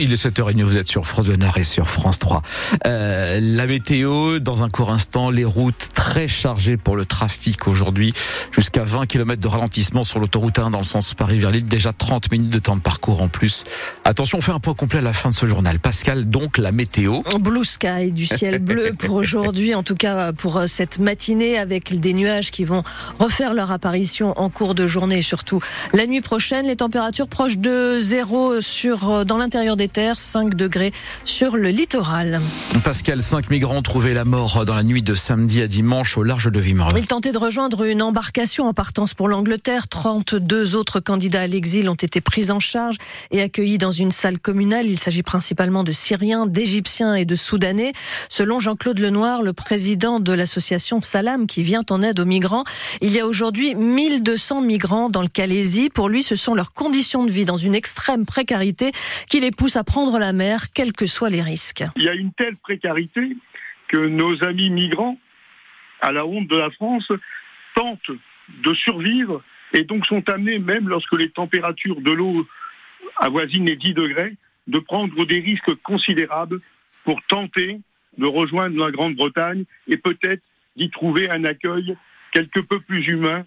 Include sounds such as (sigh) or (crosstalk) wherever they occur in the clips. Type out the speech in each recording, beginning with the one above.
il est 7h30, vous êtes sur France Bleu Nord et sur France 3. Euh, la météo, dans un court instant, les routes très chargées pour le trafic aujourd'hui, jusqu'à 20 km de ralentissement sur l'autoroute 1 dans le sens Paris vers Lille, déjà 30 minutes de temps de parcours en plus. Attention, on fait un point complet à la fin de ce journal. Pascal, donc la météo. Blue sky, du ciel (laughs) bleu pour aujourd'hui, en tout cas pour euh, cette matinée avec des nuages qui vont refaire leur apparition en cours de journée, surtout la nuit prochaine. Les températures proches de zéro sur euh, dans l'intérieur des terres, 5 degrés sur le littoral. Pascal, 5 migrants ont trouvé la mort dans la nuit de samedi à dimanche au large de Wimereux. Ils tentaient de rejoindre une embarcation en partance pour l'Angleterre. 32 autres candidats à l'exil ont été pris en charge et accueillis dans une salle communale. Il s'agit principalement de Syriens, d'Égyptiens et de Soudanais. Selon Jean-Claude Lenoir, le président de l'association Salam qui vient en aide aux migrants, il y a aujourd'hui 1200 migrants dans le Calaisie. Pour lui, ce sont leurs conditions de vie dans une extrême précarité qui les pousse à prendre la mer, quels que soient les risques. Il y a une telle précarité que nos amis migrants, à la honte de la France, tentent de survivre et donc sont amenés, même lorsque les températures de l'eau avoisinent les 10 degrés, de prendre des risques considérables pour tenter de rejoindre la Grande-Bretagne et peut-être d'y trouver un accueil quelque peu plus humain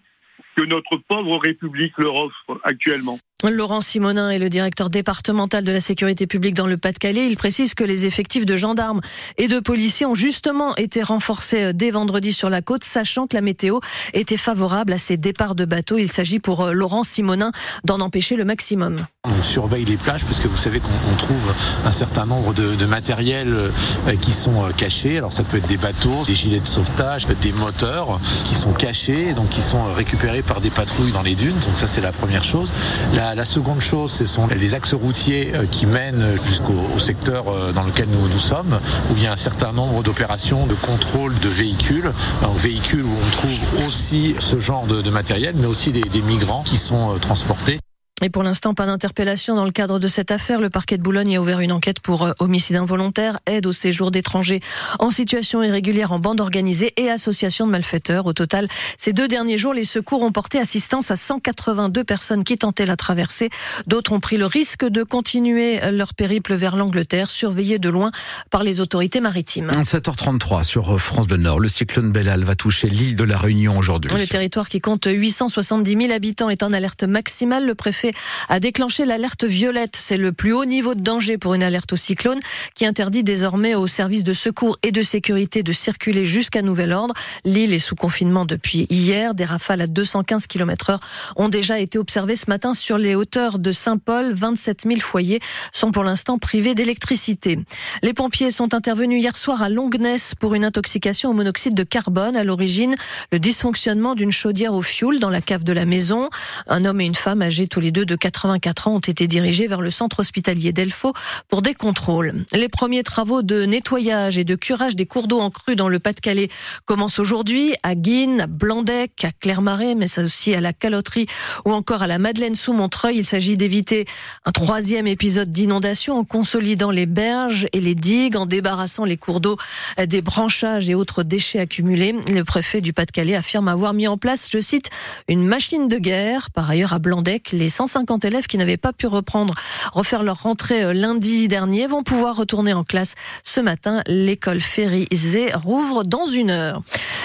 que notre pauvre République leur offre actuellement. Laurent Simonin est le directeur départemental de la sécurité publique dans le Pas-de-Calais. Il précise que les effectifs de gendarmes et de policiers ont justement été renforcés euh, dès vendredi sur la côte, sachant que la météo était favorable à ces départs de bateaux. Il s'agit pour euh, Laurent Simonin d'en empêcher le maximum. On surveille les plages parce que vous savez qu'on trouve un certain nombre de, de matériels euh, qui sont cachés. Alors ça peut être des bateaux, des gilets de sauvetage, des moteurs qui sont cachés, donc qui sont récupérés par des patrouilles dans les dunes. Donc ça c'est la première chose. La la, seconde chose, ce sont les axes routiers euh, qui mènent jusqu'au secteur euh, dans lequel nous, sommes, où il y a un certain nombre d'opérations de contrôle de véhicules, véhicules où on trouve aussi ce genre de, matériel, mais aussi des migrants qui sont euh, transportés. Et pour l'instant, pas d'interpellation dans le cadre de cette affaire. Le parquet de Boulogne a ouvert une enquête pour euh, homicide involontaire, aide au séjour d'étrangers en situation irrégulière en bande organisée et association de malfaiteurs. Au total, ces deux derniers jours, les secours ont porté assistance à 182 personnes qui tentaient la traversée. D'autres ont pris le risque de continuer leur périple vers l'Angleterre, surveillés de loin par les autorités maritimes. 7h33 sur France Bleu Nord. Le cyclone Bellal va toucher l'île de la Réunion aujourd'hui. Le territoire qui compte 870 000 habitants est en alerte maximale. Le préfet a déclenché l'alerte violette. C'est le plus haut niveau de danger pour une alerte au cyclone qui interdit désormais aux services de secours et de sécurité de circuler jusqu'à nouvel ordre. L'île est sous confinement depuis hier. Des rafales à 215 km heure ont déjà été observées ce matin sur les hauteurs de Saint-Paul. 27 000 foyers sont pour l'instant privés d'électricité. Les pompiers sont intervenus hier soir à Longness pour une intoxication au monoxyde de carbone. À l'origine, le dysfonctionnement d'une chaudière au fioul dans la cave de la maison. Un homme et une femme âgés tous les deux de 84 ans ont été dirigés vers le centre hospitalier d'Elfaux pour des contrôles. Les premiers travaux de nettoyage et de curage des cours d'eau en crue dans le Pas-de-Calais commencent aujourd'hui à Guine, à Blandec, à Clermarais, mais aussi à la Caloterie ou encore à la Madeleine sous Montreuil. Il s'agit d'éviter un troisième épisode d'inondation en consolidant les berges et les digues, en débarrassant les cours d'eau des branchages et autres déchets accumulés. Le préfet du Pas-de-Calais affirme avoir mis en place, je cite, une machine de guerre. Par ailleurs, à Blandec, les 150 élèves qui n'avaient pas pu reprendre, refaire leur rentrée euh, lundi dernier vont pouvoir retourner en classe ce matin. L'école Férisée rouvre dans une heure.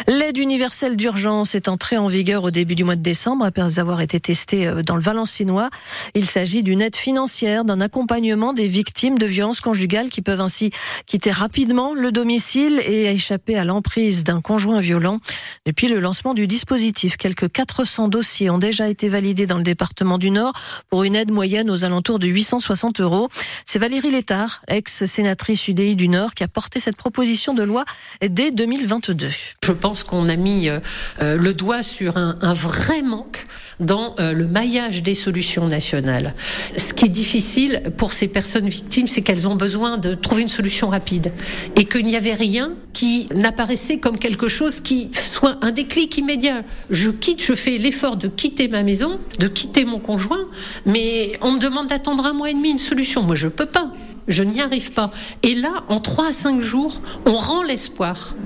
L'aide universelle d'urgence est entrée en vigueur au début du mois de décembre après avoir été testée euh, dans le Valencinois. Il s'agit d'une aide financière, d'un accompagnement des victimes de violences conjugales qui peuvent ainsi quitter rapidement le domicile et échapper à l'emprise d'un conjoint violent. Depuis le lancement du dispositif, quelques 400 dossiers ont déjà été validés dans le département du Nord pour une aide moyenne aux alentours de 860 euros. C'est Valérie Létard, ex-sénatrice UDI du Nord, qui a porté cette proposition de loi dès 2022. Je pense qu'on a mis euh, le doigt sur un, un vrai manque dans euh, le maillage des solutions nationales. Ce qui est difficile pour ces personnes victimes, c'est qu'elles ont besoin de trouver une solution rapide et qu'il n'y avait rien qui n'apparaissait comme quelque chose qui soit un déclic immédiat. Je quitte, je fais l'effort de quitter ma maison, de quitter mon conjoint, mais on me demande d'attendre un mois et demi une solution. Moi, je peux pas je n'y arrive pas. Et là, en trois à cinq jours, on rend l'espoir,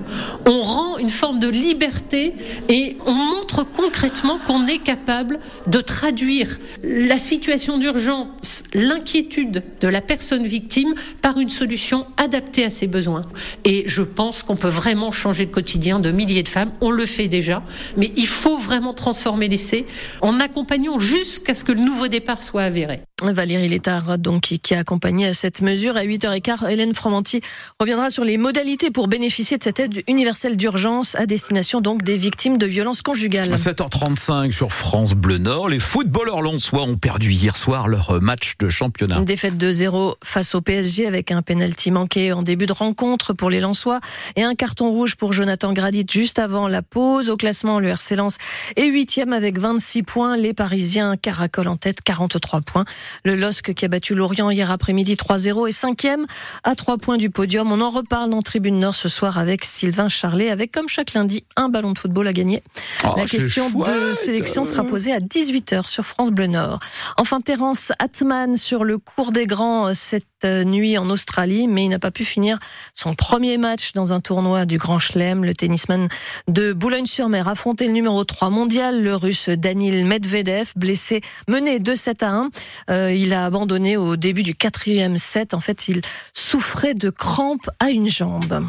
on rend une forme de liberté et on montre concrètement qu'on est capable de traduire la situation d'urgence, l'inquiétude de la personne victime par une solution adaptée à ses besoins. Et je pense qu'on peut vraiment changer le quotidien de milliers de femmes. On le fait déjà, mais il faut vraiment transformer l'essai en accompagnant jusqu'à ce que le nouveau départ soit avéré. Valérie Létard, donc, qui, a accompagné cette mesure. À 8h15, Hélène Fromanti reviendra sur les modalités pour bénéficier de cette aide universelle d'urgence à destination donc des victimes de violences conjugales. À 7h35 sur France Bleu Nord, les footballeurs lonsois ont perdu hier soir leur match de championnat. Une défaite de 0 face au PSG avec un penalty manqué en début de rencontre pour les Lensois et un carton rouge pour Jonathan Gradit juste avant la pause. Au classement, le RC Lens est huitième avec 26 points. Les Parisiens caracolent en tête, 43 points. Le LOSC qui a battu Lorient hier après-midi 3-0 et cinquième à trois points du podium. On en reparle dans Tribune Nord ce soir avec Sylvain Charlet, avec comme chaque lundi un ballon de football à gagner. Oh, La question de sélection sera posée à 18h sur France Bleu Nord. Enfin, Terence Atman sur le cours des grands cette nuit en Australie, mais il n'a pas pu finir son premier match dans un tournoi du Grand Chelem. Le tennisman de Boulogne-sur-Mer affrontait le numéro 3 mondial, le russe Danil Medvedev, blessé, mené de 7 à 1. Euh, il a abandonné au début du quatrième set. En fait, il souffrait de crampes à une jambe.